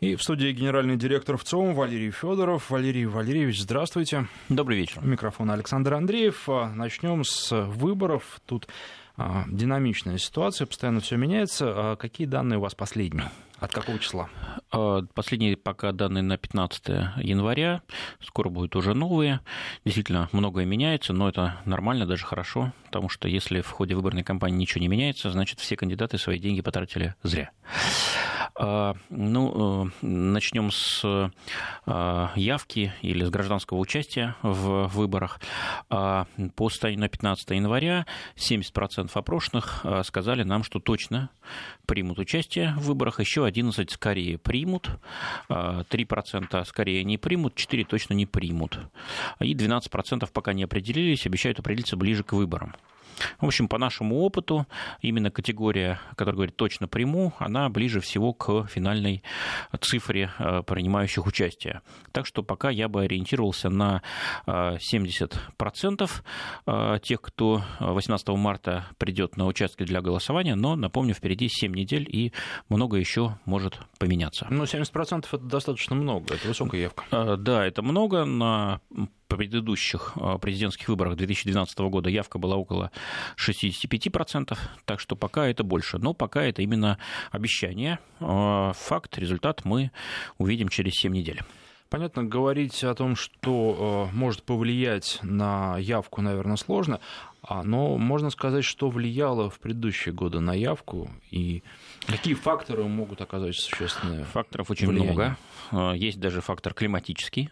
И в студии генеральный директор ВЦОМ Валерий Федоров. Валерий Валерьевич, здравствуйте. Добрый вечер. Микрофон Александр Андреев. Начнем с выборов. Тут а, динамичная ситуация, постоянно все меняется. А какие данные у вас последние? От какого числа? А, последние пока данные на 15 января. Скоро будут уже новые. Действительно, многое меняется, но это нормально, даже хорошо, потому что если в ходе выборной кампании ничего не меняется, значит, все кандидаты свои деньги потратили зря. А, ну, э, начнем с а, явки или с гражданского участия в выборах. А, по на 15 января 70% опрошенных сказали нам, что точно примут участие в выборах, еще 11 скорее примут, 3% скорее не примут, 4% точно не примут. И 12% пока не определились, обещают определиться ближе к выборам. В общем, по нашему опыту, именно категория, которая говорит точно приму, она ближе всего к финальной цифре э, принимающих участие. Так что пока я бы ориентировался на 70% э, э, тех, кто 18 марта придет на участки для голосования, но, напомню, впереди 7 недель и много еще может поменяться. Ну, 70% это достаточно много, это высокая явка. Да, это много. На предыдущих а, президентских выборах 2012 года явка была около 65%, так что пока это больше. Но пока это именно обещание. А, факт, результат мы увидим через 7 недель. Понятно, говорить о том, что э, может повлиять на явку, наверное, сложно, а, но можно сказать, что влияло в предыдущие годы на явку и какие факторы могут оказать существенные. Факторов очень влияние. много. А, есть даже фактор климатический.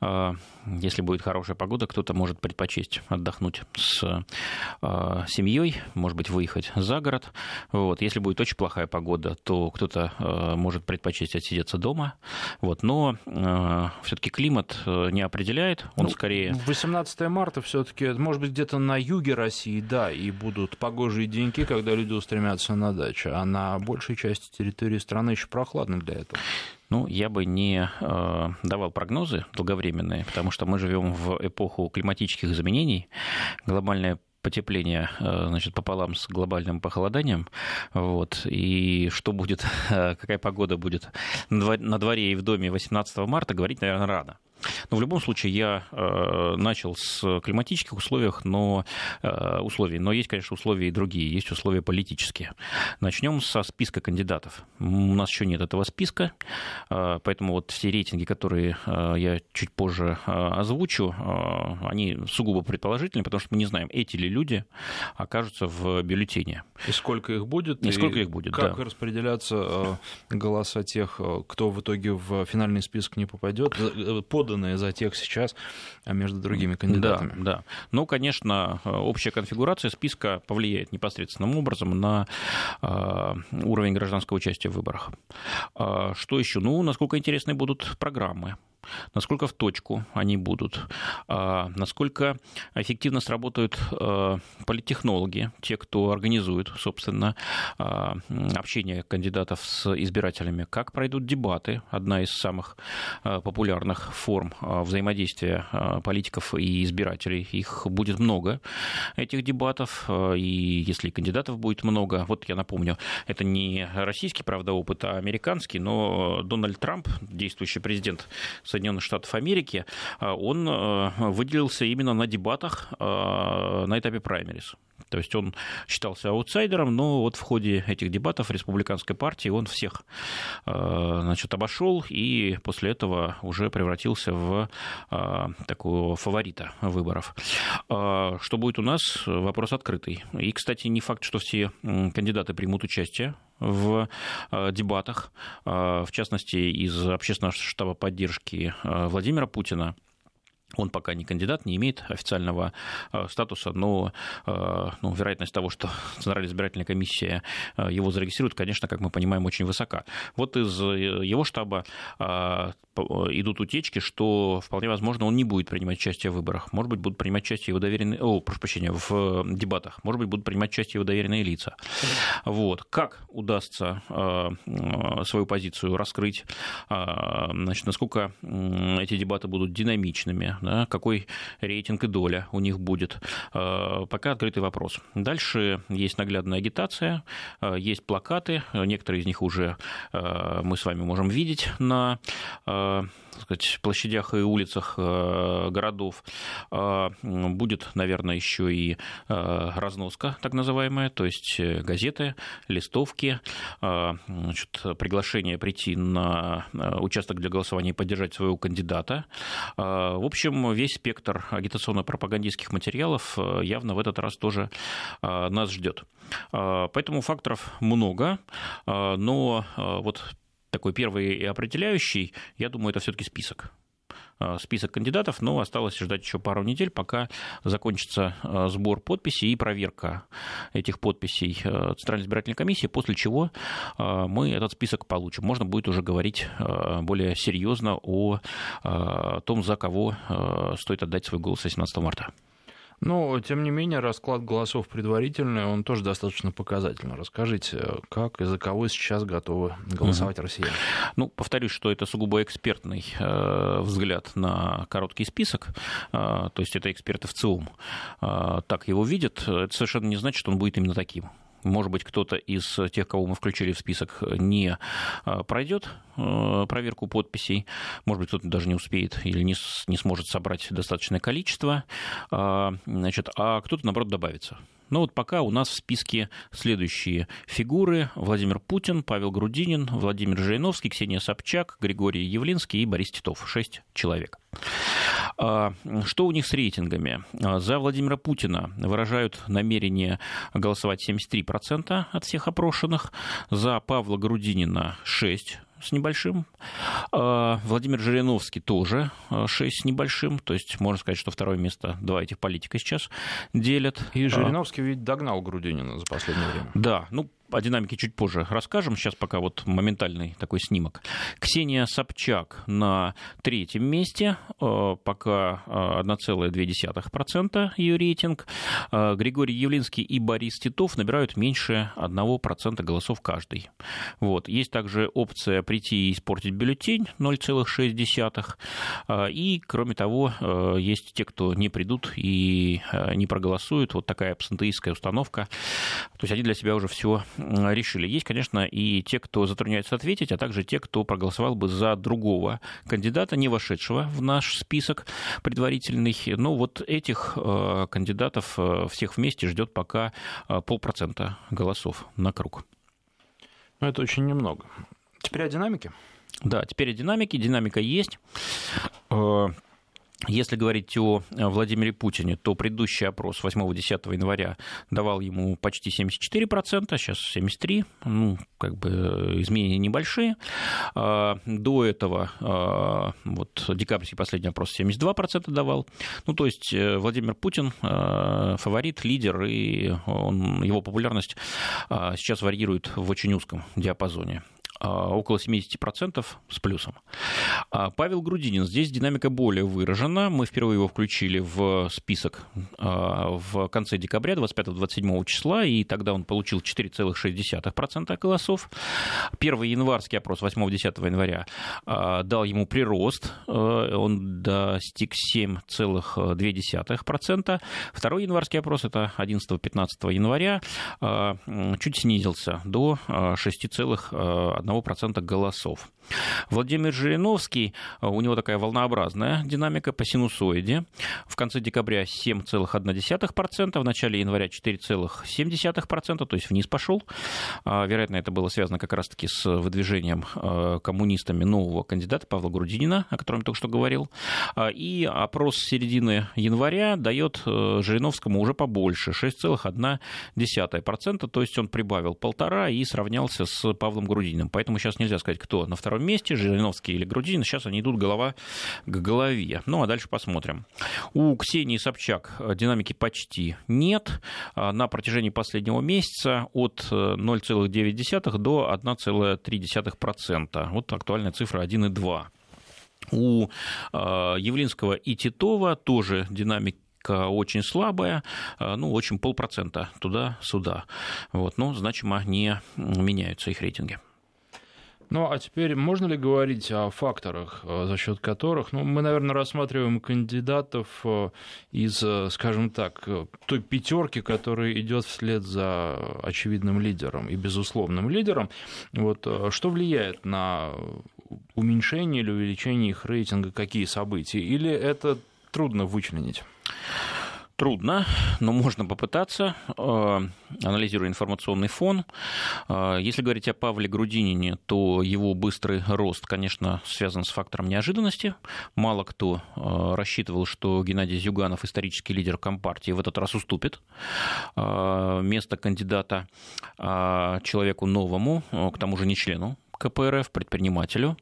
А, если будет хорошая погода, кто-то может предпочесть отдохнуть с семьей, может быть, выехать за город. Вот. Если будет очень плохая погода, то кто-то может предпочесть отсидеться дома. Вот. Но все-таки климат не определяет, он ну, скорее... 18 марта все-таки, может быть, где-то на юге России, да, и будут погожие деньки, когда люди устремятся на дачу, а на большей части территории страны еще прохладно для этого. Ну, я бы не э, давал прогнозы долговременные, потому что мы живем в эпоху климатических изменений. Глобальное потепление э, значит, пополам с глобальным похолоданием. Вот, и что будет, какая погода будет на дворе и в доме 18 марта, говорить, наверное, рано. Но в любом случае я э, начал с климатических условиях, но, э, условий, но есть, конечно, условия и другие, есть условия политические. Начнем со списка кандидатов. У нас еще нет этого списка, э, поэтому вот все рейтинги, которые я чуть позже озвучу, они сугубо предположительные, потому что мы не знаем, эти ли люди окажутся в бюллетене. И сколько их будет? И, и сколько их будет, Как да. распределяться голоса тех, кто в итоге в финальный список не попадет? Под отданные за тех сейчас а между другими кандидатами. Да, да. Ну, конечно, общая конфигурация списка повлияет непосредственным образом на а, уровень гражданского участия в выборах. А, что еще? Ну, насколько интересны будут программы насколько в точку они будут, а, насколько эффективно сработают а, политтехнологи, те, кто организует, собственно, а, общение кандидатов с избирателями, как пройдут дебаты, одна из самых популярных форм взаимодействия политиков и избирателей. Их будет много, этих дебатов, и если кандидатов будет много, вот я напомню, это не российский, правда, опыт, а американский, но Дональд Трамп, действующий президент Соединенных Штатов Америки, а, он а, выделился именно на дебатах а, на этапе праймерис. То есть он считался аутсайдером, но вот в ходе этих дебатов республиканской партии он всех значит, обошел и после этого уже превратился в такого фаворита выборов. Что будет у нас? Вопрос открытый. И, кстати, не факт, что все кандидаты примут участие в э, дебатах, э, в частности, из общественного штаба поддержки э, Владимира Путина он пока не кандидат, не имеет официального э, статуса, но э, ну, вероятность того, что Центральная избирательная комиссия э, его зарегистрирует, конечно, как мы понимаем, очень высока. Вот из его штаба идут утечки, что вполне возможно он не будет принимать участие в выборах. Может быть, будут принимать участие его доверенные, о, прошу прощения, в дебатах. Может быть, будут принимать участие его доверенные лица. Вот. Как удастся свою позицию раскрыть, значит, насколько эти дебаты будут динамичными, да, какой рейтинг и доля у них будет. Пока открытый вопрос. Дальше есть наглядная агитация, есть плакаты, некоторые из них уже мы с вами можем видеть на сказать, площадях и улицах э, городов. Будет, наверное, еще и э, разноска, так называемая, то есть э, газеты, листовки, значит, приглашение прийти на участок для голосования и поддержать своего кандидата. В общем, весь спектр агитационно-пропагандистских материалов явно в этот раз тоже нас ждет. Поэтому факторов много, но вот такой первый и определяющий, я думаю, это все-таки список список кандидатов, но осталось ждать еще пару недель, пока закончится а, сбор подписей и проверка этих подписей а, Центральной избирательной комиссии, после чего мы этот список получим. Можно будет уже говорить более серьезно о том, за кого стоит отдать свой голос 18 марта. Но, тем не менее, расклад голосов предварительный, он тоже достаточно показательный. Расскажите, как и за кого сейчас готовы голосовать угу. россияне? Ну, повторюсь, что это сугубо экспертный э, взгляд на короткий список, э, то есть это эксперты в ЦИОМ э, так его видят. Это совершенно не значит, что он будет именно таким может быть, кто-то из тех, кого мы включили в список, не а, пройдет проверку подписей, может быть, кто-то даже не успеет или не, не сможет собрать достаточное количество, а, значит, а кто-то, наоборот, добавится. Но вот пока у нас в списке следующие фигуры. Владимир Путин, Павел Грудинин, Владимир Жириновский, Ксения Собчак, Григорий Явлинский и Борис Титов. Шесть человек. А, что у них с рейтингами? А, за Владимира Путина выражают намерение голосовать 73% от всех опрошенных, за Павла Грудинина 6 с небольшим. А, Владимир Жириновский тоже 6 с небольшим. То есть можно сказать, что второе место два этих политика сейчас делят. И Жириновский ведь догнал Грудинина за последнее время. Да, ну о динамике чуть позже расскажем. Сейчас пока вот моментальный такой снимок. Ксения Собчак на третьем месте, э, пока 1,2% э, ее рейтинг. Э, Григорий Явлинский и Борис Титов набирают меньше 1% голосов каждый. Вот. Есть также опция прийти и испортить бюллетень 0,6%. И, кроме того, есть те, кто не придут и не проголосуют. Вот такая абсентеистская установка. То есть они для себя уже все решили. Есть, конечно, и те, кто затрудняется ответить, а также те, кто проголосовал бы за другого кандидата, не вошедшего в наш список предварительный. Но вот этих э, кандидатов э, всех вместе ждет пока э, полпроцента голосов на круг. Ну, это очень немного. Теперь о динамике. Да, теперь о динамике. Динамика есть. Если говорить о э, Владимире Путине, то предыдущий опрос 8-10 января давал ему почти 74%, а сейчас 73%, ну, как бы э, изменения небольшие. А, до этого, а, вот декабрьский последний опрос 72% давал. Ну, то есть э, Владимир Путин фаворит, лидер, и он, его популярность сейчас варьирует в очень узком диапазоне. А, около 70% с плюсом. А Павел Грудинин, здесь динамика более выражена. Мы впервые его включили в список а, в конце декабря, 25-27 числа, и тогда он получил 4,6% голосов. Первый январский опрос 8-10 января дал ему прирост, он достиг 7,2%. Второй январский опрос, это 11-15 января, чуть снизился до 6,1%. 1% голосов. Владимир Жириновский, э, у него такая волнообразная динамика по синусоиде. В конце декабря 7,1%, в начале января 4,7%, то есть вниз пошел. А, вероятно, это было связано как раз-таки с выдвижением э, коммунистами нового кандидата Павла Грудинина, о котором я только что говорил. А, и опрос середины января дает э, Жириновскому уже побольше, 6,1%, то есть он прибавил полтора и сравнялся с Павлом Грудининым. Поэтому сейчас нельзя сказать, кто на втором месте, Жириновский или Грудинин. Сейчас они идут голова к голове. Ну, а дальше посмотрим. У Ксении Собчак динамики почти нет. А на протяжении последнего месяца от 0,9 до 1,3%. Вот актуальная цифра 1,2. У Явлинского и Титова тоже динамика очень слабая, ну, очень полпроцента туда-сюда. Вот, но значимо не меняются их рейтинги. Ну, а теперь можно ли говорить о факторах, э, за счет которых, ну, мы, наверное, рассматриваем кандидатов э, из, э, скажем так, той пятерки, которая идет вслед за очевидным лидером и безусловным лидером. Вот, что влияет на уменьшение или увеличение их рейтинга, какие события? Или это трудно вычленить? Трудно, но можно попытаться, э, анализируя информационный фон. Э, если говорить о Павле Грудинине, то его быстрый рост, конечно, связан с фактором неожиданности. Мало кто э, рассчитывал, что Геннадий Зюганов, исторический лидер Компартии, в этот раз уступит место кандидата человеку новому, к тому же не члену КПРФ, предпринимателю.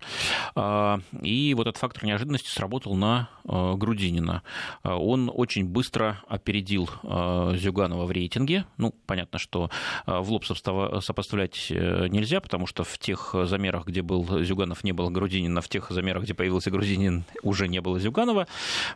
А, и вот этот фактор неожиданности сработал на а, Грудинина. А, он очень быстро опередил Зюганова в рейтинге. Ну, понятно, что в лоб сопоставлять э, нельзя, потому что в тех замерах, где был Зюганов, не было Грудинина, в тех замерах, где появился Грудинин, уже не было Зюганова.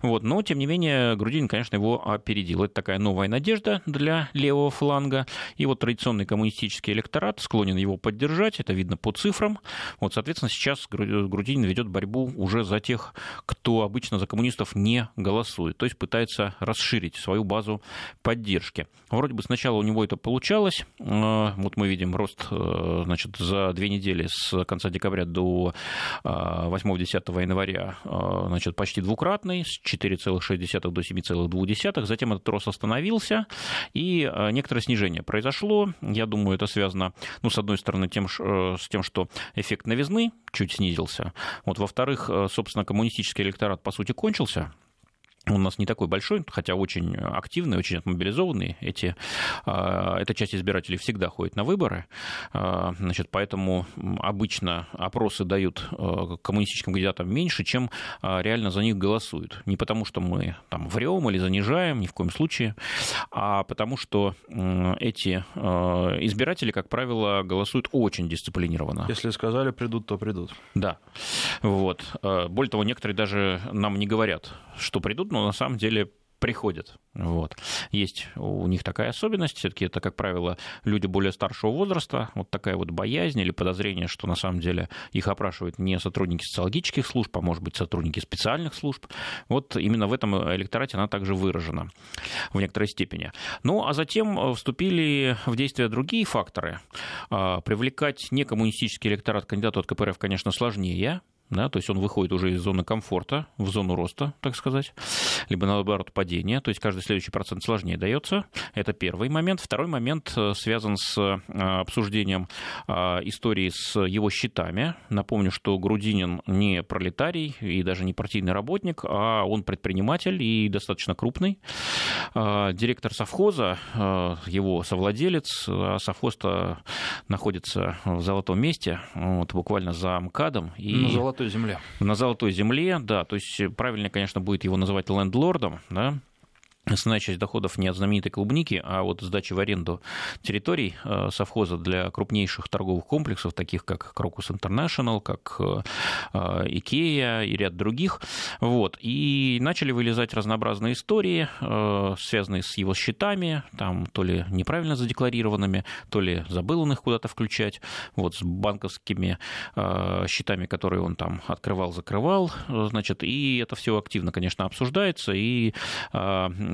Вот. Но, тем не менее, Грудинин, конечно, его опередил. Это такая новая надежда для левого фланга. И вот традиционный коммунистический электорат склонен его поддержать. Это видно по цифрам. Вот, соответственно, сейчас Грудинин ведет борьбу уже за тех, кто обычно за коммунистов не голосует, то есть пытается расширить свою базу поддержки. Вроде бы сначала у него это получалось. Э, вот мы видим рост э, значит, за две недели с конца декабря до 8-10 э, января значит, почти двукратный, с 4,6 до 7,2. Затем этот рост остановился, и некоторое снижение произошло. Я думаю, это связано, ну, с одной стороны, тем, с тем, что эффект новизны чуть снизился. Вот, во-вторых, э, собственно, коммунистический электорат, по сути, кончился он у нас не такой большой, хотя очень активный, очень отмобилизованный. Эти, а, эта часть избирателей всегда ходит на выборы. А, значит, поэтому обычно опросы дают а, коммунистическим кандидатам меньше, чем реально за них голосуют. Не потому, что мы там врем или занижаем, ни в коем случае, а потому что эти избиратели, как правило, голосуют очень дисциплинированно. Если сказали придут, то придут. Да. Вот. Более того, некоторые даже нам не говорят, что придут, но на самом деле приходят. Вот. Есть у них такая особенность, все-таки это, как правило, люди более старшего возраста, вот такая вот боязнь или подозрение, что на самом деле их опрашивают не сотрудники социологических служб, а может быть сотрудники специальных служб. Вот именно в этом электорате она также выражена в некоторой степени. Ну, а затем вступили в действие другие факторы. А, привлекать некоммунистический электорат кандидату от КПРФ, конечно, сложнее, да, то есть он выходит уже из зоны комфорта в зону роста, так сказать, либо наоборот падения, то есть каждый следующий процент сложнее дается. Это первый момент. Второй момент э, связан с э, обсуждением э, истории с его счетами. Напомню, что Грудинин не пролетарий и даже не партийный работник, а он предприниматель и достаточно крупный. Директор совхоза, его совладелец, а совхоз находится в золотом месте, вот, буквально за МКАДом. И... Ну, золотой земле. На золотой земле, да. То есть правильно, конечно, будет его называть лендлордом, да, Основная часть доходов не от знаменитой клубники, а от сдачи в аренду территорий э, совхоза для крупнейших торговых комплексов, таких как Крокус Интернешнл, как э, Икея и ряд других. Вот. И начали вылезать разнообразные истории, э, связанные с его счетами, там то ли неправильно задекларированными, то ли забыл он их куда-то включать, вот, с банковскими счетами, которые он там открывал, закрывал, значит, и это все активно, конечно, обсуждается, и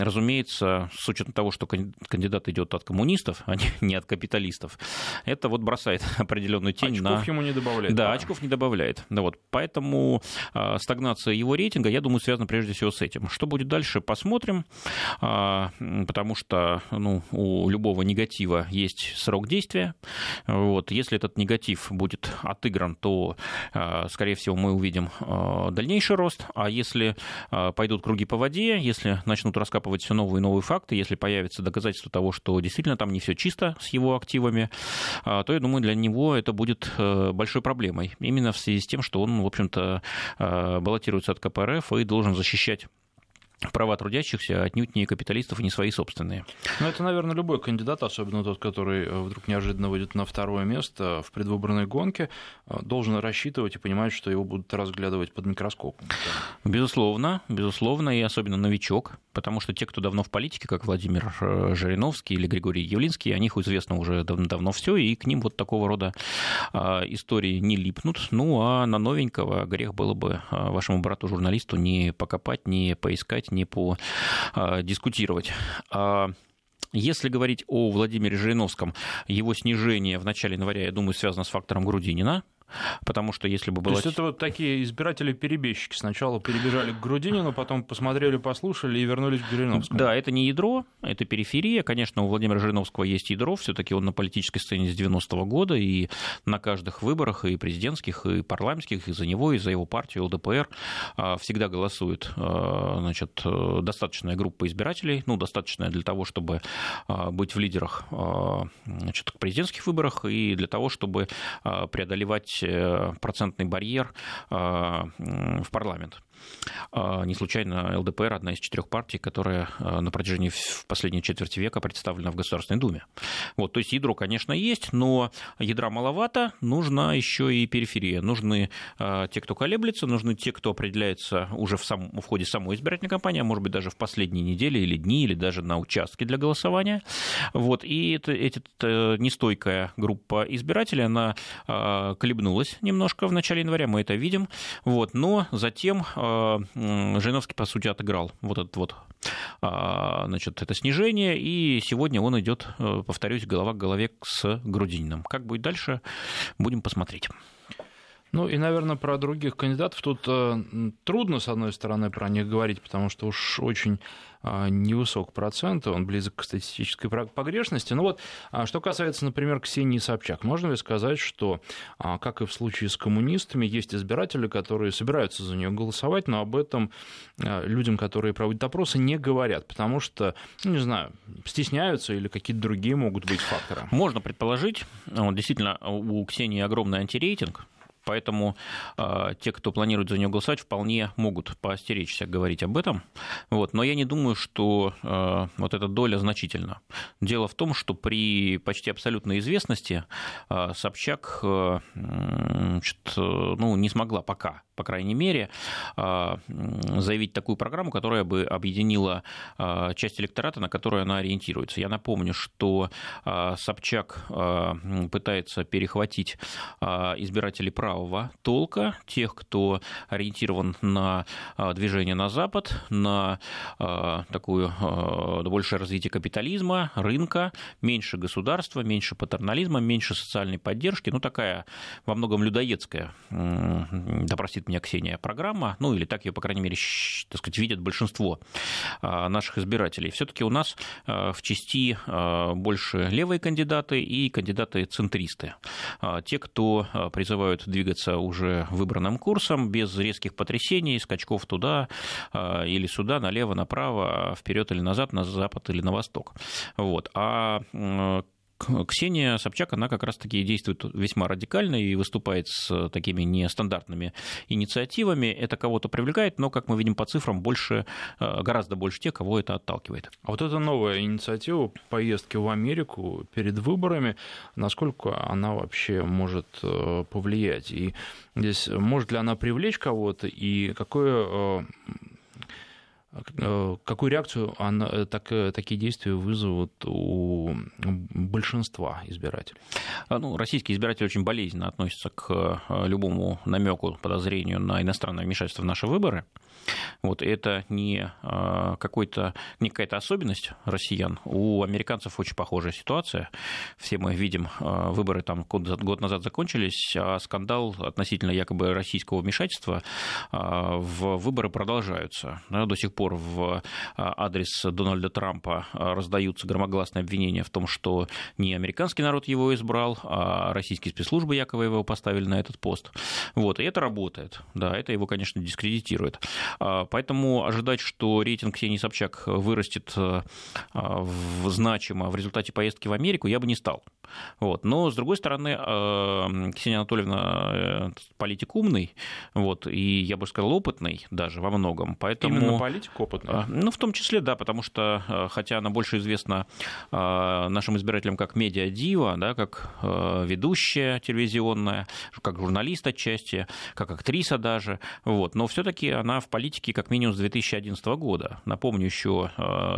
разумеется, с учетом того, что кандидат идет от коммунистов, а не от капиталистов, это вот бросает определенную тень очков на... Очков ему не добавляет. Да, да, очков не добавляет. Да, вот. Поэтому э, стагнация его рейтинга, я думаю, связана прежде всего с этим. Что будет дальше, посмотрим, э, потому что ну, у любого негатива есть срок действия. Вот. Если этот негатив будет отыгран, то, э, скорее всего, мы увидим э, дальнейший рост, а если э, пойдут круги по воде, если начнут раскапывать раскапывать все новые и новые факты, если появится доказательство того, что действительно там не все чисто с его активами, а, то, я думаю, для него это будет э, большой проблемой. Именно в связи с тем, что он, в общем-то, э, баллотируется от КПРФ и должен защищать права трудящихся отнюдь не капиталистов и не свои собственные. Ну, это, наверное, любой кандидат, особенно тот, который э, вдруг неожиданно выйдет на второе место в предвыборной гонке, э, должен рассчитывать и понимать, что его будут разглядывать под микроскопом. Безусловно, безусловно, и особенно новичок, потому что те, кто давно в политике, как Владимир э, Жириновский или Григорий Явлинский, о них известно уже давно, давно все, и к ним вот такого рода истории не липнут. Ну, а на новенького грех было бы вашему брату-журналисту не покопать, не поискать, не подискутировать. А, если говорить о Владимире Жириновском, его снижение в начале января, я думаю, связано с фактором Грудинина, Потому что если бы было... То есть это вот такие избиратели-перебежчики. Сначала перебежали к Грудинину, потом посмотрели, послушали и вернулись к Жириновскому. Да, это не ядро, это периферия. Конечно, у Владимира Жириновского есть ядро, все таки он на политической сцене с 90-го года, и на каждых выборах, и президентских, и парламентских, и за него, и за его партию ЛДПР а, всегда голосует а, значит, достаточная группа избирателей, ну, достаточная для того, чтобы а, быть в лидерах значит, к президентских выборах, и для того, чтобы преодолевать процентный барьер э, в парламент. А, не случайно ЛДПР одна из четырех партий, которая а, на протяжении последней четверти века представлена в Государственной Думе. Вот, то есть ядро, конечно, есть, но ядра маловато, нужна еще и периферия. Нужны а, те, кто колеблется, нужны те, кто определяется уже в, сам, в ходе самой избирательной кампании, а может быть даже в последние недели или дни, или даже на участке для голосования. Вот, и это, эта нестойкая группа избирателей, она колебнулась немножко в начале января, мы это видим, вот, но затем Жириновский, по сути, отыграл вот этот вот а, значит, это снижение, и сегодня он идет, э, повторюсь, голова к голове с Грудининым. Как будет дальше, будем посмотреть. Ну и, наверное, про других кандидатов тут э, трудно, с одной стороны, про них говорить, потому что уж очень э, невысок процент, он близок к статистической погрешности. Ну вот, а что касается, например, Ксении Собчак, можно ли сказать, что, а, как и в случае с коммунистами, есть избиратели, которые собираются за нее голосовать, но об этом э, людям, которые проводят опросы, не говорят, потому что, ну, не знаю, стесняются или какие-то другие могут быть факторы? Можно предположить, действительно, у Ксении огромный антирейтинг, Поэтому э, те, кто планирует за нее голосовать, вполне могут поостеречься говорить об этом. Вот. Но я не думаю, что э, вот эта доля значительна. Дело в том, что при почти абсолютной известности э, Собчак э, значит, ну, не смогла пока по крайней мере, а, заявить такую программу, которая бы объединила а, часть электората, на которую она ориентируется. Я напомню, что а, Собчак пытается перехватить избирателей правого толка, тех, кто ориентирован на движение на Запад, на такую большее развитие капитализма, рынка, меньше государства, меньше патернализма, меньше социальной поддержки, ну такая во многом людоедская, да простит меня Ксения программа, ну или так ее, по крайней мере, так сказать, видят большинство а, наших избирателей. Все-таки у нас а, в части а, больше левые кандидаты и кандидаты-центристы. Те, кто призывают двигаться уже выбранным курсом, без резких потрясений, скачков туда или сюда, налево, направо, вперед или назад, на запад или на восток. Вот. А Ксения Собчак, она как раз-таки действует весьма радикально и выступает с такими нестандартными инициативами. Это кого-то привлекает, но, как мы видим по цифрам, больше, э, гораздо больше тех, кого это отталкивает. А вот эта новая инициатива поездки в Америку перед выборами, насколько она вообще может э, повлиять? И здесь может ли она привлечь кого-то, и какое э, Э, какую реакцию она, э, так, э, такие действия вызовут у большинства избирателей? А, ну, российские избиратели очень болезненно относятся к любому намеку, подозрению на иностранное вмешательство в наши выборы. Вот это не, какой-то, не какая-то особенность россиян. У американцев очень похожая ситуация. Все мы видим, выборы там год назад закончились, а скандал относительно якобы российского вмешательства в выборы продолжаются. До сих пор в адрес Дональда Трампа раздаются громогласные обвинения в том, что не американский народ его избрал, а российские спецслужбы якобы его поставили на этот пост. Вот, и это работает. Да, это его, конечно, дискредитирует. А, поэтому ожидать, что рейтинг Ксении Собчак вырастет а, значимо в результате поездки в Америку, я бы не стал. Вот. Но, с другой стороны, э, Ксения Анатольевна э, политик умный, вот, и, я бы сказал, опытный даже во многом. Поэтому... Именно политик опытный? Э, ну, в том числе, да, потому что, хотя она больше известна нашим избирателям как медиа-дива, да, как ведущая телевизионная, как журналист отчасти, как актриса даже, вот, но все таки она в политике как минимум с 2011 года. Напомню еще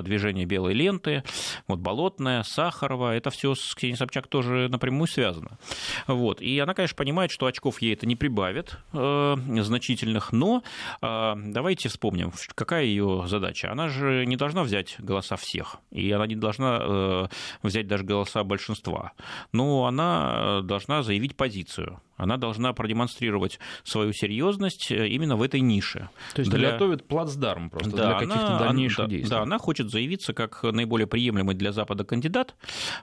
движение «Белой ленты», вот «Болотная», «Сахарова», это все с Ксенией Собчак тоже напрямую связано. Вот. И она, конечно, понимает, что очков ей это не прибавит э, значительных, но э, давайте вспомним, какая ее задача. Она же не должна взять голоса всех, и она не должна э, взять даже голоса большинства, но она должна заявить позицию она должна продемонстрировать свою серьезность э, именно в этой нише. То есть для... готовит плацдарм просто да, для каких-то дальнейших она, действий. Да, она хочет заявиться как наиболее приемлемый для Запада кандидат,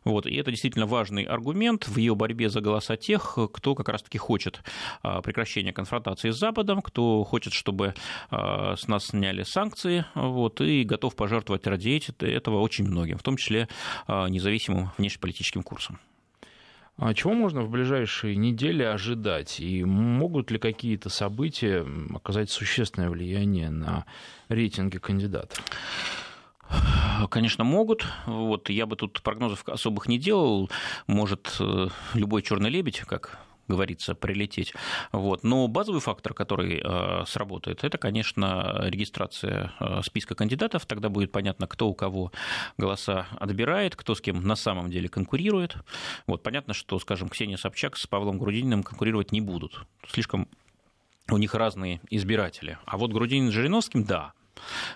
вот, и это действительно важный аргумент в ее борьбе за голоса тех, кто как раз-таки хочет а, прекращения конфронтации с Западом, кто хочет, чтобы а, с нас сняли санкции, вот, и готов пожертвовать ради этого очень многим, в том числе а, независимым внешнеполитическим курсом. А чего можно в ближайшие недели ожидать? И могут ли какие-то события оказать существенное влияние на рейтинги кандидатов? Конечно, могут. Вот я бы тут прогнозов особых не делал. Может, э, любой черный лебедь, как говорится, прилететь. Вот. Но базовый фактор, который э, сработает, это, конечно, регистрация э, списка кандидатов. Тогда будет понятно, кто у кого голоса отбирает, кто с кем на самом деле конкурирует. Вот. Понятно, что, скажем, Ксения Собчак с Павлом Грудининым конкурировать не будут. Слишком у них разные избиратели. А вот Грудинин с Жириновским, да,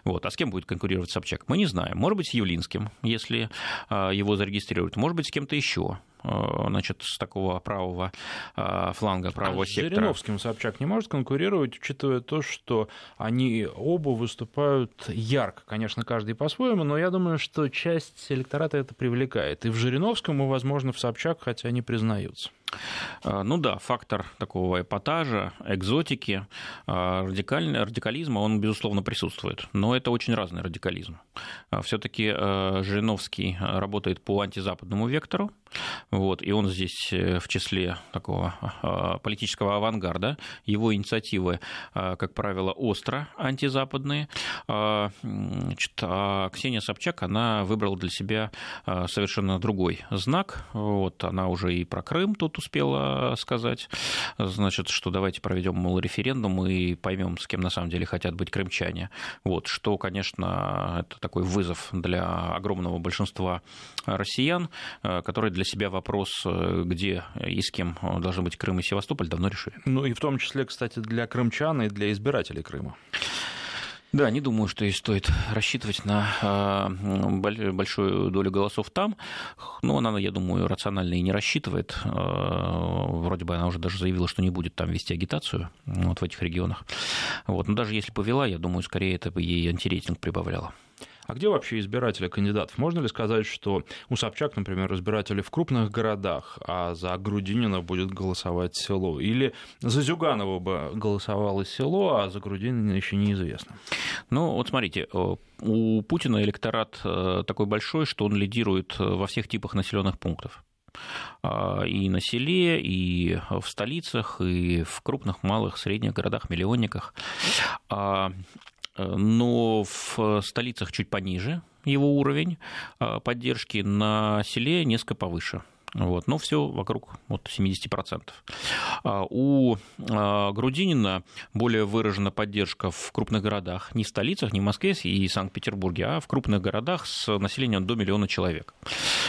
вот. А с кем будет конкурировать Собчак, мы не знаем. Может быть, с Явлинским, если э, его зарегистрируют. Может быть, с кем-то еще. Э, значит, с такого правого э, фланга, правого а сектора. С Жириновским Собчак не может конкурировать, учитывая то, что они оба выступают ярко, конечно, каждый по-своему, но я думаю, что часть электората это привлекает. И в Жириновском, и, возможно, в Собчак, хотя они признаются. Э, ну да, фактор такого эпатажа, экзотики, радикализма, он, безусловно, присутствует. Но это очень разный радикализм. Все-таки Жириновский работает по антизападному вектору, вот, и он здесь э, в числе такого а, политического авангарда. Его инициативы, а, как правило, остро антизападные. А, значит, а Ксения Собчак, она выбрала для себя совершенно другой знак. Вот, она уже и про Крым тут успела сказать, значит, что давайте проведем, мол, референдум и поймем, с кем на самом деле хотят быть крымчане. Вот, что, конечно, это такой вызов для огромного большинства россиян, которые для себя вопрос, э, где и с кем должны быть Крым и Севастополь, давно решили. Ну и в том числе, кстати, для крымчан и для избирателей Крыма. Да, не думаю, что и стоит рассчитывать на а, большую долю голосов там. Но она, я думаю, рационально и не рассчитывает. А, вроде бы она уже даже заявила, что не будет там вести агитацию вот в этих регионах. Вот. Но даже если повела, я думаю, скорее это бы ей антирейтинг прибавляло. А где вообще избиратели кандидатов? Можно ли сказать, что у Собчак, например, избиратели в крупных городах, а за Грудинина будет голосовать село? Или за Зюганова бы голосовало село, а за Грудинина еще неизвестно? Ну, вот смотрите, э, у Путина электорат э, такой большой, что он лидирует э, во всех типах населенных пунктов а, и на селе, и в столицах, и в крупных, малых, средних городах, миллионниках. Но в столицах чуть пониже его уровень а, поддержки, на селе несколько повыше. Вот, но все вокруг вот, 70%. А у а, Грудинина более выражена поддержка в крупных городах, не в столицах, не в Москве и Санкт-Петербурге, а в крупных городах с населением до миллиона человек.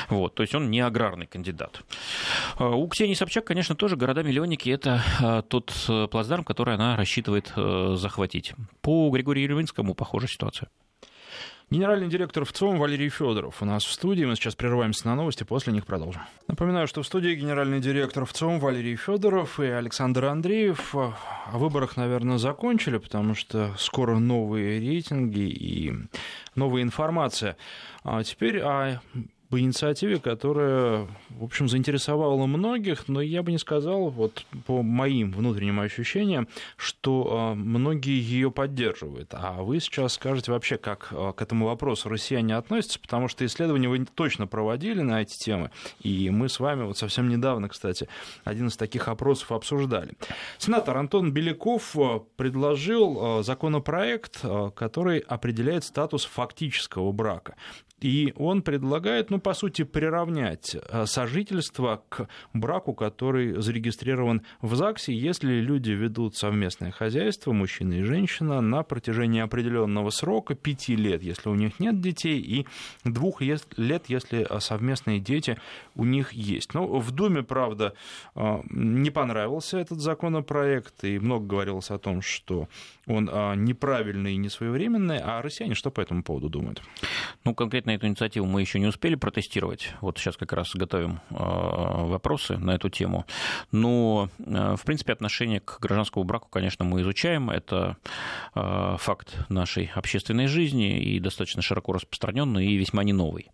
Вот, то есть он не аграрный кандидат. А у Ксении Собчак, конечно, тоже города-миллионники – это тот э, плацдарм, который она рассчитывает э, захватить. По Григорию Еревинскому похожая ситуация. Генеральный директор ВЦОМ Валерий Федоров у нас в студии. Мы сейчас прерываемся на новости, после них продолжим. Напоминаю, что в студии генеральный директор ВЦОМ Валерий Федоров и Александр Андреев. О выборах, наверное, закончили, потому что скоро новые рейтинги и новая информация. А теперь о по инициативе, которая, в общем, заинтересовала многих, но я бы не сказал, вот по моим внутренним ощущениям, что многие ее поддерживают. А вы сейчас скажете вообще, как к этому вопросу россияне относятся, потому что исследования вы точно проводили на эти темы, и мы с вами вот совсем недавно, кстати, один из таких опросов обсуждали. Сенатор Антон Беляков предложил законопроект, который определяет статус фактического брака. И он предлагает, ну, по сути, приравнять э, сожительство к браку, который зарегистрирован в ЗАГСе, если люди ведут совместное хозяйство, мужчина и женщина, на протяжении определенного срока, пяти лет, если у них нет детей, и двух лет, если э, совместные дети у них есть. Но в Думе, правда, э, не понравился этот законопроект, и много говорилось о том, что он неправильный и несвоевременный, а россияне что по этому поводу думают? Ну, конкретно эту инициативу мы еще не успели протестировать. Вот сейчас как раз готовим э, вопросы на эту тему. Но, э, в принципе, отношение к гражданскому браку, конечно, мы изучаем. Это факт нашей общественной жизни и достаточно широко распространенный и весьма не новый.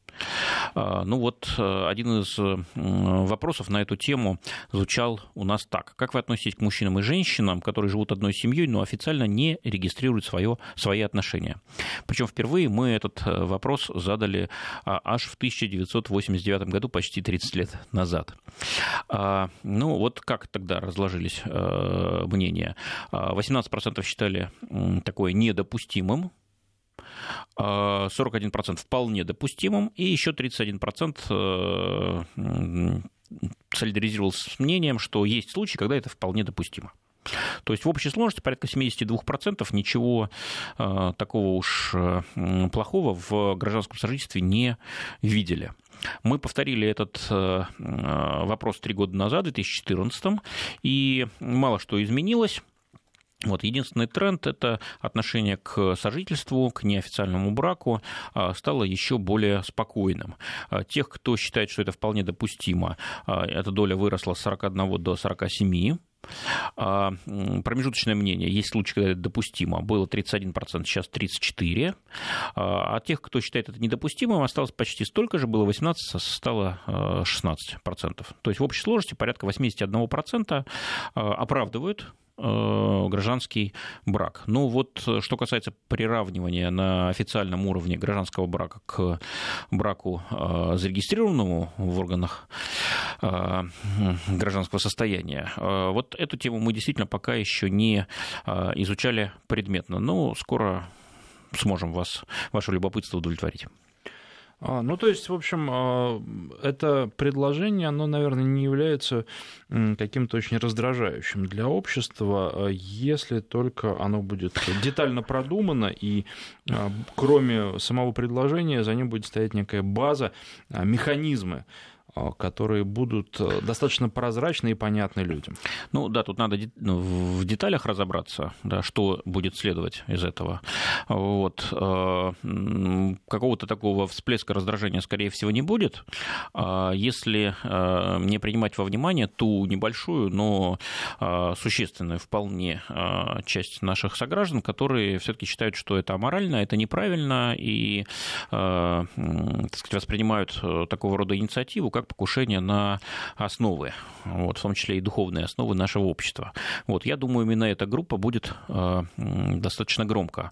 Ну вот один из вопросов на эту тему звучал у нас так. Как вы относитесь к мужчинам и женщинам, которые живут одной семьей, но официально не регистрируют свое, свои отношения? Причем впервые мы этот вопрос задали а, аж в 1989 году, почти 30 лет назад. А, ну, вот как тогда разложились э, мнения? 18% а, считали такое недопустимым, 41% вполне допустимым, и еще 31% э, солидаризировался с мнением, что есть случаи, когда это вполне допустимо. То есть в общей сложности порядка 72% ничего э, такого уж э, плохого в гражданском сожительстве не видели. Мы повторили этот э, вопрос три года назад, в 2014, и мало что изменилось. Вот, единственный тренд – это отношение к сожительству, к неофициальному браку стало еще более спокойным. Тех, кто считает, что это вполне допустимо, эта доля выросла с 41 до 47 а, промежуточное мнение, есть случаи, когда это допустимо, было 31%, сейчас 34%, а, а тех, кто считает это недопустимым, осталось почти столько же, было 18%, стало 16%. То есть в общей сложности порядка 81% а, оправдывают гражданский брак. Ну вот, э, что касается приравнивания на официальном уровне гражданского брака к браку э, зарегистрированному в органах гражданского состояния, вот эту тему мы действительно пока еще не изучали предметно, но скоро сможем вас, ваше любопытство удовлетворить. А, ну, то есть, в общем, а, это предложение, оно, наверное, не является каким-то очень раздражающим для общества, а, если только оно будет детально продумано, и кроме самого предложения за ним будет стоять некая база, механизмы, которые будут э, достаточно прозрачны и понятны людям. Ну да, тут надо ну, в деталях разобраться, да, что будет следовать из этого. Вот. Э, какого-то такого всплеска раздражения, скорее всего, не будет. А если э, не принимать во внимание ту небольшую, но существенную вполне часть наших сограждан, которые все-таки считают, что это аморально, это неправильно и так сказать, воспринимают такого рода инициативу как как покушение на основы, вот, в том числе и духовные основы нашего общества. Вот, я думаю, именно эта группа будет э, достаточно громко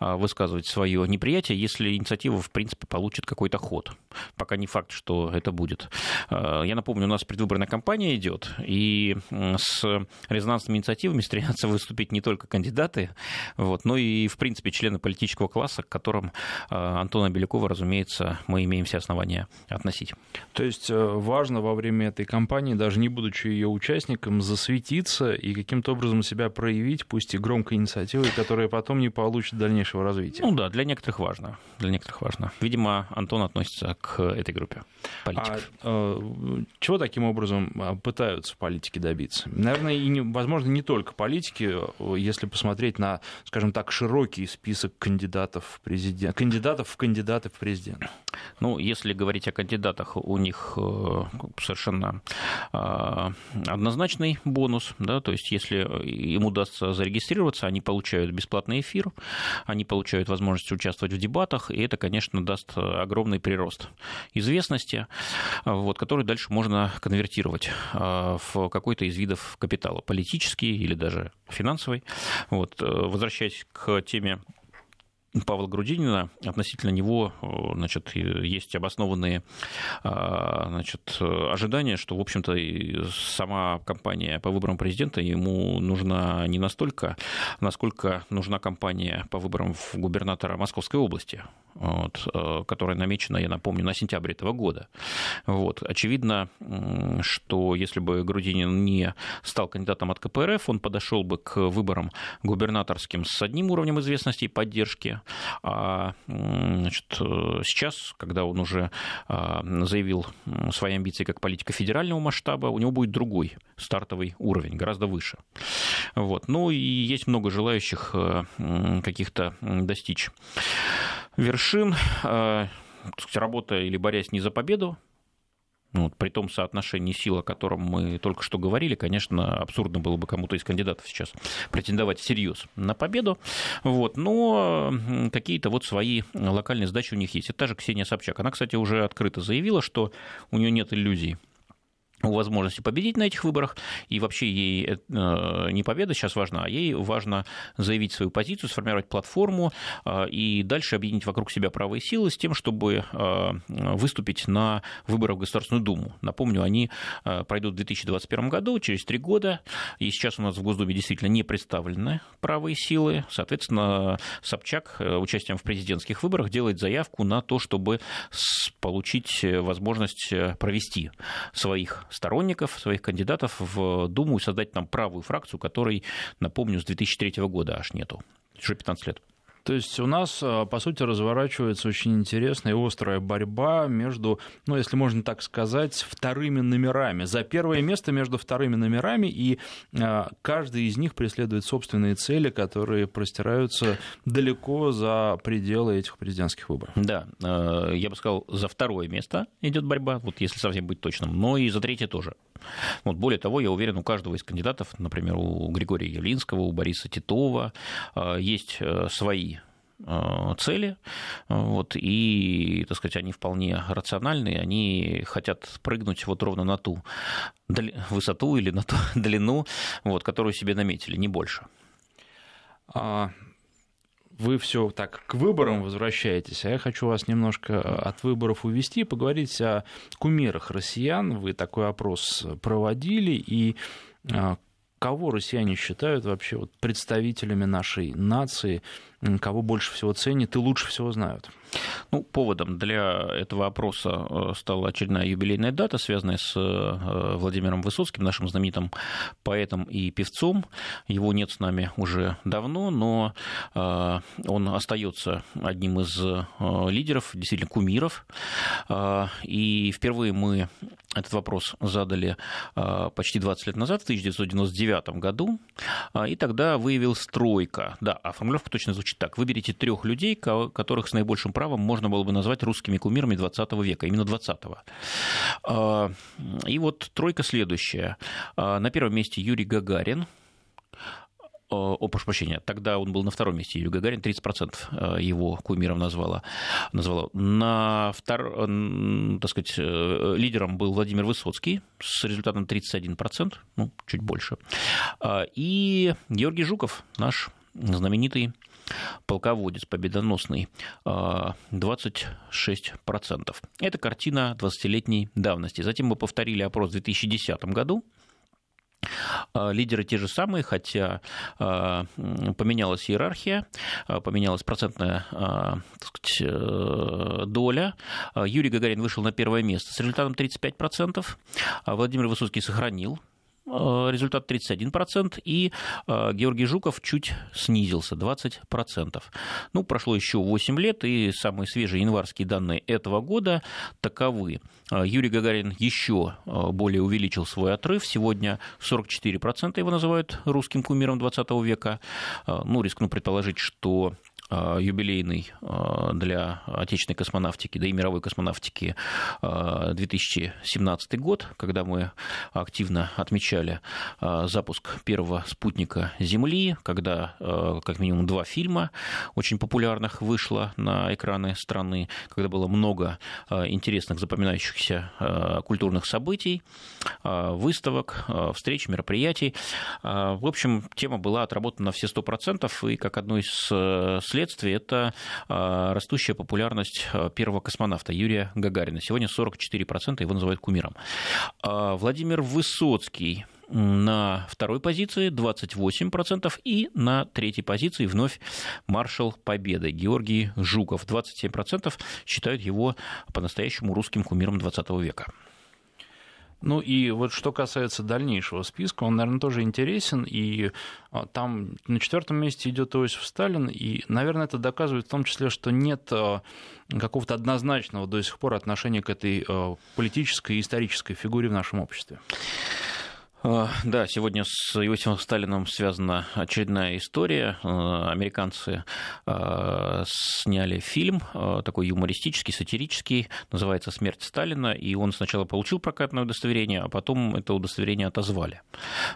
э, высказывать свое неприятие, если инициатива, в принципе, получит какой-то ход. Пока не факт, что это будет. Э, я напомню, у нас предвыборная кампания идет, и с резонансными инициативами стремятся выступить не только кандидаты, вот, но и, в принципе, члены политического класса, к которым Антона Белякова, разумеется, мы имеем все основания относить. То есть важно во время этой кампании, даже не будучи ее участником, засветиться и каким-то образом себя проявить, пусть и громкой инициативой, которая потом не получит дальнейшего развития. Ну да, для некоторых важно. Для некоторых важно. Видимо, Антон относится к этой группе политиков. А, э, чего таким образом а, пытаются политики добиться? Наверное, и, не, возможно, не только политики, э, если посмотреть на, скажем так, широкий список кандидатов в президент, кандидатов в кандидаты в президент. Ну, если говорить о кандидатах, у них совершенно однозначный бонус, да, то есть если им удастся зарегистрироваться, они получают бесплатный эфир, они получают возможность участвовать в дебатах, и это, конечно, даст огромный прирост известности, вот, который дальше можно конвертировать в какой-то из видов капитала, политический или даже финансовый. Вот, возвращаясь к теме Павла Грудинина, относительно него значит, есть обоснованные а, значит, ожидания, что, в общем-то, сама кампания по выборам президента ему нужна не настолько, насколько нужна кампания по выборам в губернатора Московской области, вот, э, которая намечена, я напомню, на сентябрь этого года. Вот. Очевидно, что если бы Грудинин не стал кандидатом от КПРФ, он подошел бы к выборам губернаторским с одним уровнем известности и поддержки, а значит, сейчас, когда он уже а, заявил свои амбиции как политика федерального масштаба, у него будет другой стартовый уровень, гораздо выше. Вот. Ну и есть много желающих э, каких-то достичь вершин, э, работая или борясь не за победу, ну, вот, при том соотношении сил, о котором мы только что говорили, конечно, абсурдно было бы кому-то из кандидатов сейчас претендовать всерьез на победу. Вот, но какие-то вот свои локальные задачи у них есть. Это та же Ксения Собчак. Она, кстати, уже открыто заявила, что у нее нет иллюзий возможности победить на этих выборах, и вообще ей э, не победа сейчас важна, а ей важно заявить свою позицию, сформировать платформу э, и дальше объединить вокруг себя правые силы с тем, чтобы э, выступить на выборах в Государственную Думу. Напомню, они пройдут в 2021 году, через три года, и сейчас у нас в Госдуме действительно не представлены правые силы, соответственно, Собчак участием в президентских выборах делает заявку на то, чтобы получить возможность провести своих сторонников, своих кандидатов в Думу и создать там правую фракцию, которой, напомню, с 2003 года аж нету. Уже 15 лет. То есть у нас, а, по сути, разворачивается очень интересная и острая борьба между, ну, если можно так сказать, вторыми номерами. За первое место между вторыми номерами, и а, каждый из них преследует собственные цели, которые простираются далеко за пределы этих президентских выборов. Да, а, я бы сказал, за второе место идет борьба, вот если совсем быть точным, но и за третье тоже. Вот, более того, я уверен, у каждого из кандидатов, например, у Григория Явлинского, у Бориса Титова, есть э, свои э, цели, вот, и, так сказать, они вполне рациональные, они хотят прыгнуть вот ровно на ту высоту или на ту длину, вот, которую себе наметили, не больше. Вы все так к выборам возвращаетесь, а я хочу вас немножко от выборов увести, поговорить о кумирах россиян. Вы такой опрос проводили, и а, кого россияне считают вообще вот представителями нашей нации, кого больше всего ценят и лучше всего знают? Ну, поводом для этого опроса э, стала очередная юбилейная дата, связанная с э, Владимиром Высоцким, нашим знаменитым поэтом и певцом. Его нет с нами уже давно, но э, он остается одним из лидеров, действительно кумиров. И впервые мы этот вопрос задали почти 20 лет назад, в 1999 году, и тогда выявилась тройка. Да, а формулировка точно звучит так. Выберите трех людей, которых с наибольшим можно было бы назвать русскими кумирами 20 века, именно 20-го. А, и вот тройка следующая. А, на первом месте Юрий Гагарин, а, о, прошу прощения, тогда он был на втором месте, Юрий Гагарин, 30% его кумиром назвала. назвала. На втор... так сказать, э, лидером был Владимир Высоцкий с результатом 31%, ну, чуть больше. И Георгий Жуков, наш знаменитый полководец победоносный, 26%. А, Это картина 20-летней давности. Затем мы повторили опрос в 2010 году, а, Лидеры те же самые, хотя а, поменялась иерархия, поменялась процентная сказать, э, доля. Юрий Гагарин вышел на первое место с результатом 35%, Владимир Высоцкий сохранил результат 31%, и э, Георгий Жуков чуть снизился, 20%. Ну, прошло еще 8 лет, и самые свежие январские данные этого года таковы. Э, Юрий Гагарин еще более увеличил свой отрыв. Сегодня 44% его называют русским кумиром 20 века. Ну, рискну предположить, что Э, юбилейный э, для отечественной космонавтики, да и мировой космонавтики 2017 э, год, когда мы активно отмечали запуск первого спутника Земли, когда как минимум два фильма очень популярных вышло на экраны страны, когда было много интересных запоминающихся культурных событий, выставок, встреч, мероприятий. В общем, тема была отработана на все 100%, и как одно из следствий следствие это а, растущая популярность а, первого космонавта Юрия Гагарина. Сегодня 44% его называют кумиром. А, Владимир Высоцкий на второй позиции 28% и на третьей позиции вновь маршал Победы Георгий Жуков. 27% считают его по-настоящему русским кумиром 20 века. Ну и вот что касается дальнейшего списка, он, наверное, тоже интересен, и а, там на четвертом месте идет Иосиф Сталин, и, наверное, это доказывает в том числе, что нет а, какого-то однозначного до сих пор отношения к этой а, политической и исторической фигуре в нашем обществе. А, да, сегодня с Иосифом Сталином связана очередная история. А, американцы а, сняли фильм, такой юмористический, сатирический, называется «Смерть Сталина», и он сначала получил прокатное удостоверение, а потом это удостоверение отозвали.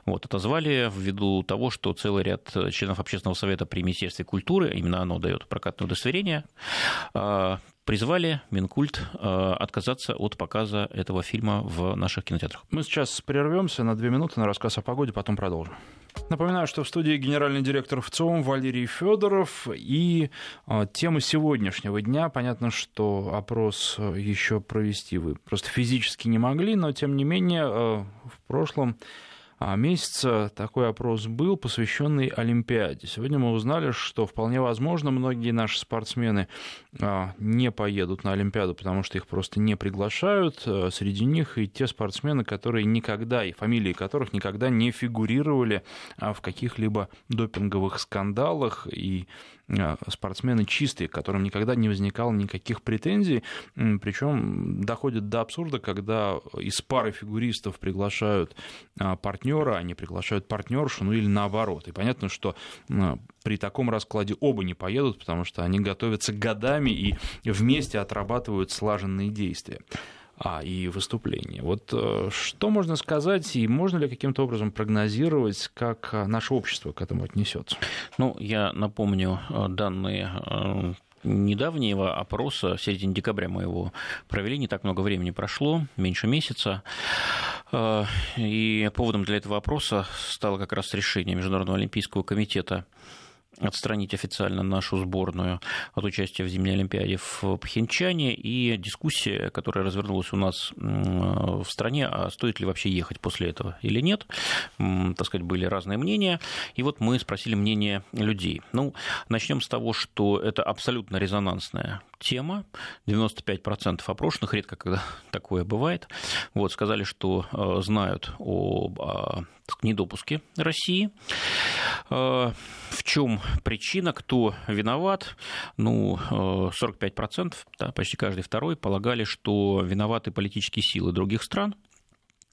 Вот, отозвали ввиду того, что целый ряд членов Общественного совета при Министерстве культуры, именно оно дает прокатное удостоверение, призвали Минкульт э, отказаться от показа этого фильма в наших кинотеатрах. Мы сейчас прервемся на две минуты на рассказ о погоде, потом продолжим. Напоминаю, что в студии генеральный директор ВЦОМ Валерий Федоров и э, тема сегодняшнего дня. Понятно, что опрос э, еще провести вы просто физически не могли, но тем не менее в прошлом месяца такой опрос был, посвященный Олимпиаде. Сегодня мы узнали, что вполне возможно многие наши спортсмены а, не поедут на Олимпиаду, потому что их просто не приглашают. А, среди них и те спортсмены, которые никогда, и фамилии которых никогда не фигурировали в каких-либо допинговых скандалах и спортсмены чистые, к которым никогда не возникало никаких претензий. Причем доходит до абсурда, когда из пары фигуристов приглашают э, партнера, они приглашают партнершу, ну или наоборот. И понятно, что э, при таком раскладе оба не поедут, потому что они готовятся годами и вместе отрабатывают слаженные действия а, и выступления. Вот э, что можно сказать, и можно ли каким-то образом прогнозировать, как э, наше общество к этому отнесется? Ну, я напомню э, данные недавнего опроса, в середине декабря мы его провели, не так много времени прошло, меньше месяца. И поводом для этого опроса стало как раз решение Международного олимпийского комитета отстранить официально нашу сборную от участия в зимней Олимпиаде в Пхенчане и дискуссия, которая развернулась у нас в стране, а стоит ли вообще ехать после этого или нет. Так сказать, были разные мнения. И вот мы спросили мнение людей. Ну, начнем с того, что это абсолютно резонансная тема. 95% опрошенных, редко когда такое бывает, вот, сказали, что э, знают об а, недопуске России. Э, в чем причина, кто виноват? Ну, 45%, э, да, почти каждый второй, полагали, что виноваты политические силы других стран,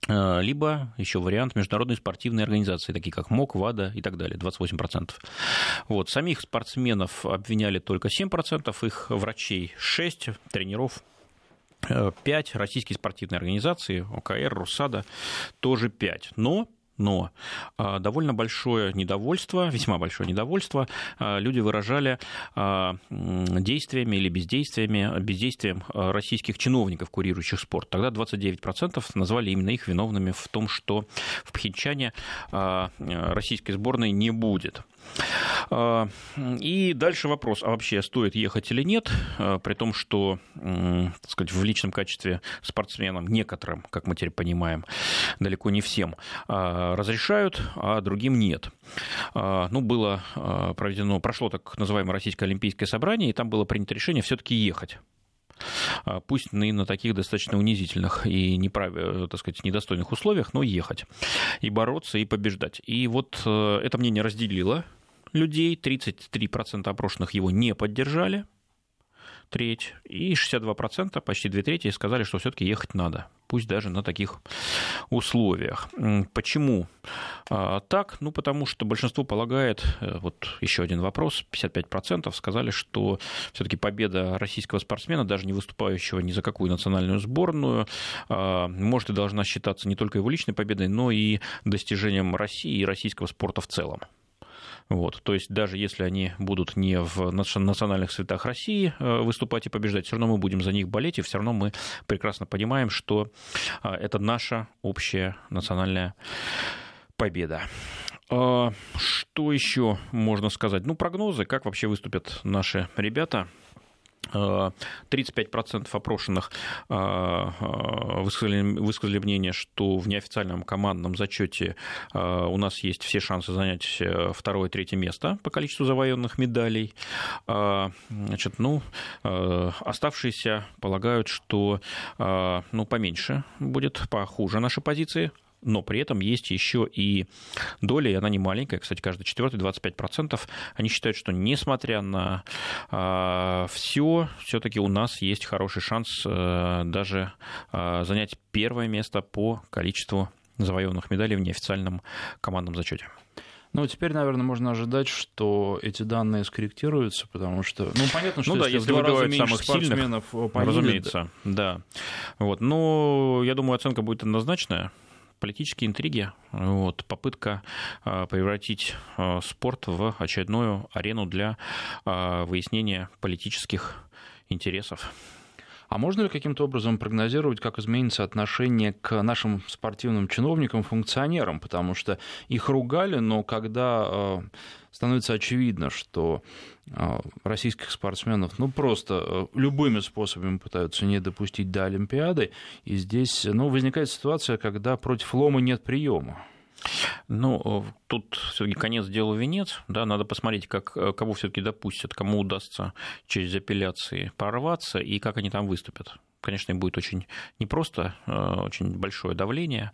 э, либо еще вариант международной спортивной организации, такие как МОК, ВАДА и так далее, 28%. Вот. Самих спортсменов обвиняли только 7%, их врачей 6, тренеров 5, российские спортивные организации, ОКР, РУСАДА тоже 5. Но но а, довольно большое недовольство, весьма большое недовольство а, люди выражали а, действиями или бездействиями, бездействием российских чиновников, курирующих спорт. Тогда 29% назвали именно их виновными в том, что в Пхенчане российской сборной не будет. А, и дальше вопрос, а вообще стоит ехать или нет, а, при том, что, так сказать, в личном качестве спортсменам, некоторым, как мы теперь понимаем, далеко не всем, а, разрешают, а другим нет. Ну, было проведено, прошло так называемое Российское Олимпийское собрание, и там было принято решение все-таки ехать пусть и на таких достаточно унизительных и неправ... так сказать, недостойных условиях, но ехать и бороться, и побеждать. И вот э, это мнение разделило людей, 33% опрошенных его не поддержали, треть, и 62%, почти две трети, сказали, что все-таки ехать надо, пусть даже на таких условиях. Почему а, так? Ну, потому что большинство полагает, э, вот еще один вопрос, 55% сказали, что все-таки победа российского спортсмена, даже не выступающего ни за какую национальную сборную, а, может и должна считаться не только его личной победой, но и достижением России и российского спорта в целом. Вот, то есть даже если они будут не в национальных цветах России э, выступать и побеждать, все равно мы будем за них болеть, и все равно мы прекрасно понимаем, что э, это наша общая национальная победа. А, что еще можно сказать? Ну, прогнозы, как вообще выступят наши ребята. 35% опрошенных а, а, высказали, высказали мнение, что в неофициальном командном зачете а, у нас есть все шансы занять э, второе, третье место по количеству завоеванных медалей. Значит, ну, оставшиеся полагают, что ну, поменьше будет, похуже наши позиции но при этом есть еще и доля, и она не маленькая, кстати, каждый четвертый, 25%. Они считают, что несмотря на э, все, все-таки у нас есть хороший шанс э, даже э, занять первое место по количеству завоеванных медалей в неофициальном командном зачете. Ну, теперь, наверное, можно ожидать, что эти данные скорректируются, потому что, ну, понятно, что ну, да, если, если в два раза меньше самых спортсменов поедет, разумеется, да. Вот, но я думаю, оценка будет однозначная политические интриги, вот, попытка а, превратить а, спорт в очередную арену для а, выяснения политических интересов. А можно ли каким-то образом прогнозировать, как изменится отношение к нашим спортивным чиновникам, функционерам? Потому что их ругали, но когда становится очевидно, что а, российских спортсменов ну, просто э, любыми способами пытаются не допустить до Олимпиады. И здесь ну, возникает ситуация, когда против лома нет приема. Ну, тут все-таки конец делу венец, да, надо посмотреть, как, э, кого все-таки допустят, кому удастся через апелляции прорваться и как они там выступят конечно, будет очень непросто, э, очень большое давление.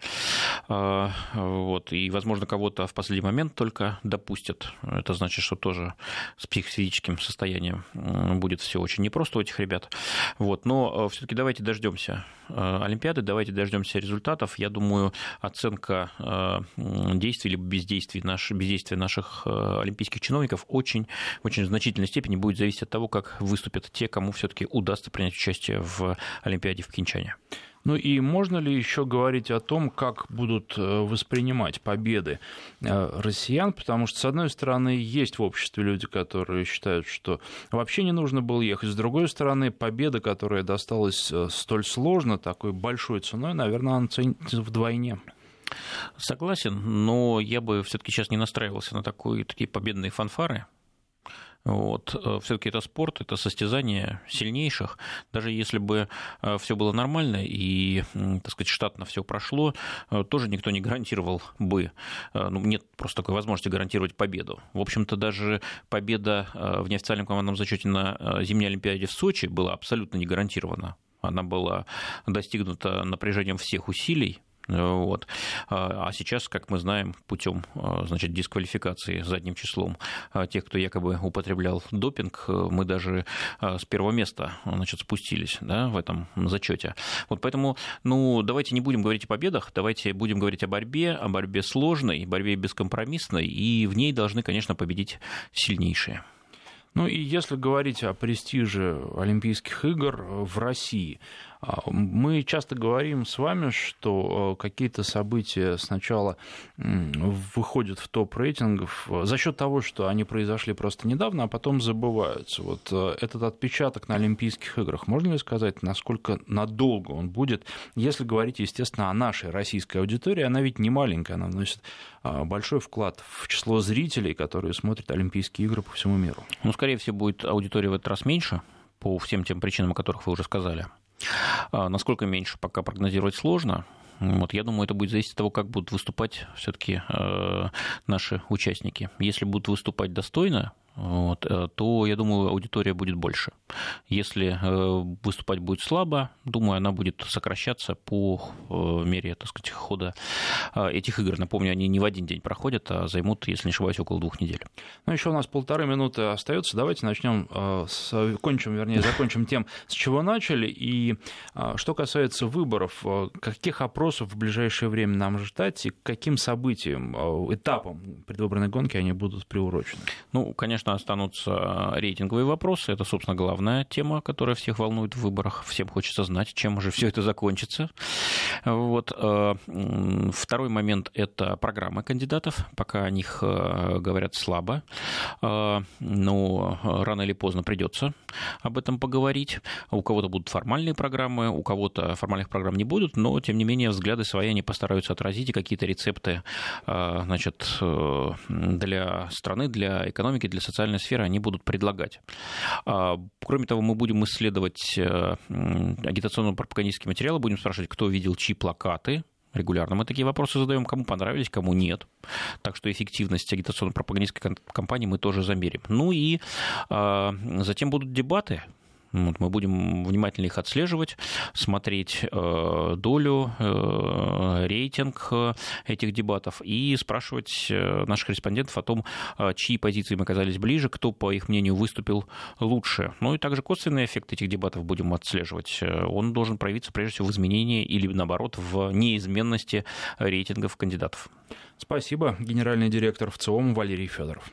Э, вот, и, возможно, кого-то в последний момент только допустят. Это значит, что тоже с психическим состоянием будет все очень непросто у этих ребят. Вот, но э, все-таки давайте дождемся Олимпиады, давайте дождемся результатов. Я думаю, оценка действий либо бездействий, наш, бездействия наших олимпийских чиновников очень, очень значительной степени будет зависеть от того, как выступят те, кому все-таки удастся принять участие в Олимпиаде в Кинчане. Ну и можно ли еще говорить о том, как будут э, воспринимать победы э, россиян? Потому что, с одной стороны, есть в обществе люди, которые считают, что вообще не нужно было ехать. С другой стороны, победа, которая досталась э, столь сложно, такой большой ценой, наверное, она ценится вдвойне. Согласен, но я бы все-таки сейчас не настраивался на такой, такие победные фанфары. Вот. Э, Все-таки это спорт, это состязание сильнейших. Даже если бы э, все было нормально и, так сказать, штатно все прошло, э, тоже никто не гарантировал бы, ну, нет просто такой возможности гарантировать победу. В общем-то, даже победа в неофициальном командном зачете на зимней Олимпиаде в Сочи была абсолютно не гарантирована. Она была достигнута напряжением всех усилий, вот. А, а сейчас, как мы знаем, путем а, значит, дисквалификации задним числом а, тех, кто якобы употреблял допинг, мы даже с первого места значит, спустились да, в этом зачете. Вот поэтому ну, давайте не будем говорить о победах, давайте будем говорить о борьбе, о борьбе сложной, борьбе бескомпромиссной, и в ней должны, конечно, победить сильнейшие. Ну и если говорить о престиже Олимпийских игр в России, мы часто говорим с вами, что э, какие-то события сначала выходят в топ рейтингов э, за счет того, что они произошли просто недавно, а потом забываются. Вот э, этот отпечаток на Олимпийских играх, можно ли сказать, насколько надолго он будет, если говорить, естественно, о нашей российской аудитории, она ведь не маленькая, она вносит а, большой вклад в число зрителей, которые смотрят Олимпийские игры по всему миру. Ну, скорее всего, будет аудитория в этот раз меньше, по всем тем причинам, о которых вы уже сказали. А насколько меньше, пока прогнозировать сложно. Вот, я думаю, это будет зависеть от того, как будут выступать все-таки э, наши участники. Если будут выступать достойно, вот, то, я думаю, аудитория будет больше. Если выступать будет слабо, думаю, она будет сокращаться по мере, так сказать, хода этих игр. Напомню, они не в один день проходят, а займут, если не ошибаюсь, около двух недель. Ну, еще у нас полторы минуты остается. Давайте начнем, с, кончим, вернее, закончим тем, с чего начали. И что касается выборов, каких опросов в ближайшее время нам ждать и к каким событиям, этапам предвыборной гонки они будут приурочены? Ну, конечно, останутся рейтинговые вопросы. Это, собственно, главная тема, которая всех волнует в выборах. Всем хочется знать, чем же все это закончится. Вот. Второй момент – это программы кандидатов. Пока о них говорят слабо. Но рано или поздно придется об этом поговорить. У кого-то будут формальные программы, у кого-то формальных программ не будут, но, тем не менее, взгляды свои они постараются отразить, и какие-то рецепты значит, э, для страны, для экономики, для социальной сферы они будут предлагать. Кроме того, мы будем исследовать э, агитационно-пропагандистские материалы, будем спрашивать, кто видел чьи плакаты, Регулярно мы такие вопросы задаем, кому понравились, кому нет. Так что эффективность агитационно-пропагандистской кампании мы тоже замерим. Ну и э, затем будут дебаты вот мы будем внимательно их отслеживать, смотреть э, долю, э, рейтинг э, этих дебатов и спрашивать наших корреспондентов о том, чьи позиции им оказались ближе, кто, по их мнению, выступил лучше. Ну и также косвенный эффект этих дебатов будем отслеживать. Он должен проявиться прежде всего в изменении или, наоборот, в неизменности рейтингов кандидатов. Спасибо. Генеральный директор ВЦИОМ Валерий Федоров.